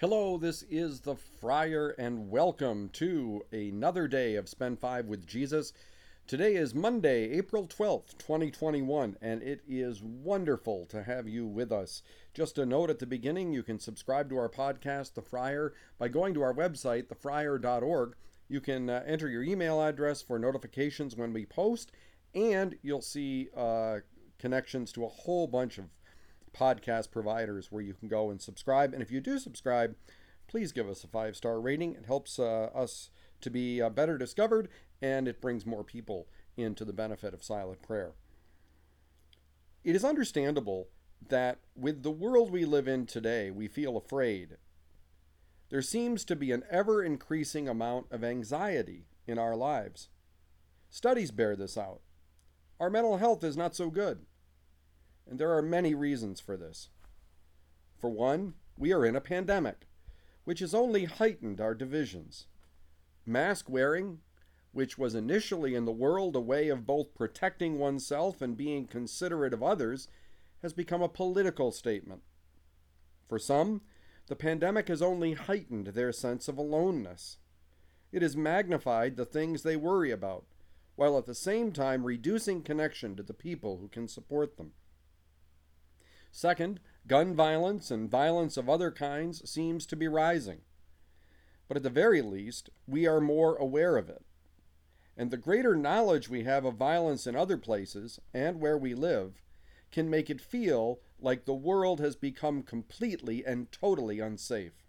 Hello, this is the Friar, and welcome to another day of Spend Five with Jesus. Today is Monday, April 12th, 2021, and it is wonderful to have you with us. Just a note at the beginning you can subscribe to our podcast, The Friar, by going to our website, thefriar.org. You can uh, enter your email address for notifications when we post, and you'll see uh, connections to a whole bunch of podcast providers where you can go and subscribe. And if you do subscribe, please give us a five star rating. It helps uh, us to be uh, better discovered and it brings more people into the benefit of silent prayer. It is understandable that with the world we live in today, we feel afraid. There seems to be an ever increasing amount of anxiety in our lives. Studies bear this out. Our mental health is not so good. And there are many reasons for this. For one, we are in a pandemic, which has only heightened our divisions. Mask wearing, which was initially in the world a way of both protecting oneself and being considerate of others, has become a political statement. For some, the pandemic has only heightened their sense of aloneness. It has magnified the things they worry about, while at the same time reducing connection to the people who can support them. Second, gun violence and violence of other kinds seems to be rising. But at the very least, we are more aware of it. And the greater knowledge we have of violence in other places and where we live can make it feel like the world has become completely and totally unsafe.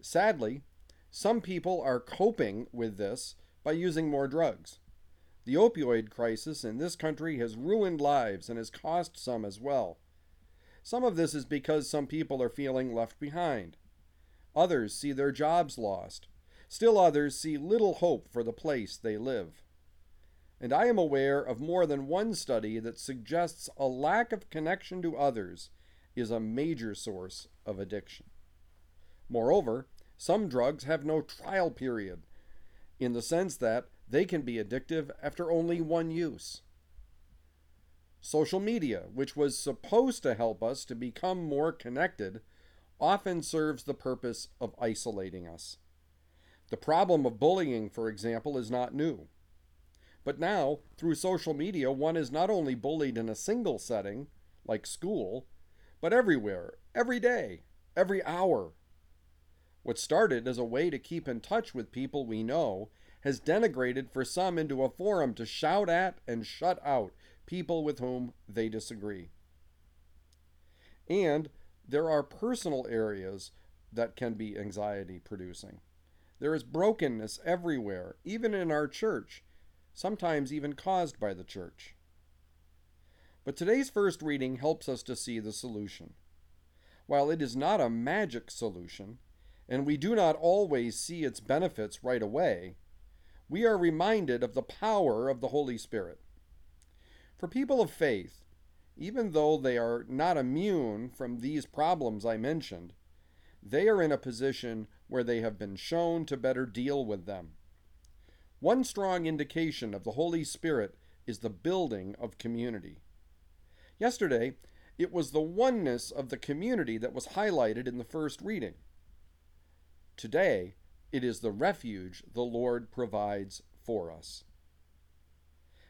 Sadly, some people are coping with this by using more drugs. The opioid crisis in this country has ruined lives and has cost some as well. Some of this is because some people are feeling left behind. Others see their jobs lost. Still others see little hope for the place they live. And I am aware of more than one study that suggests a lack of connection to others is a major source of addiction. Moreover, some drugs have no trial period, in the sense that they can be addictive after only one use. Social media, which was supposed to help us to become more connected, often serves the purpose of isolating us. The problem of bullying, for example, is not new. But now, through social media, one is not only bullied in a single setting, like school, but everywhere, every day, every hour. What started as a way to keep in touch with people we know has denigrated for some into a forum to shout at and shut out people with whom they disagree. And there are personal areas that can be anxiety producing. There is brokenness everywhere, even in our church, sometimes even caused by the church. But today's first reading helps us to see the solution. While it is not a magic solution, and we do not always see its benefits right away, we are reminded of the power of the Holy Spirit. For people of faith, even though they are not immune from these problems I mentioned, they are in a position where they have been shown to better deal with them. One strong indication of the Holy Spirit is the building of community. Yesterday, it was the oneness of the community that was highlighted in the first reading. Today, it is the refuge the Lord provides for us.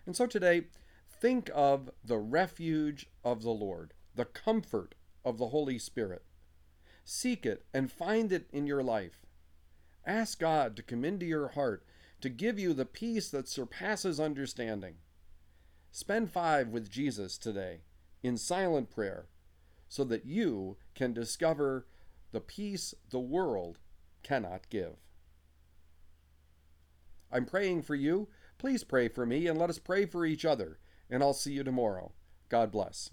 And so today, think of the refuge of the Lord, the comfort of the Holy Spirit. Seek it and find it in your life. Ask God to come into your heart to give you the peace that surpasses understanding. Spend five with Jesus today in silent prayer so that you can discover the peace the world cannot give. I'm praying for you. Please pray for me and let us pray for each other. And I'll see you tomorrow. God bless.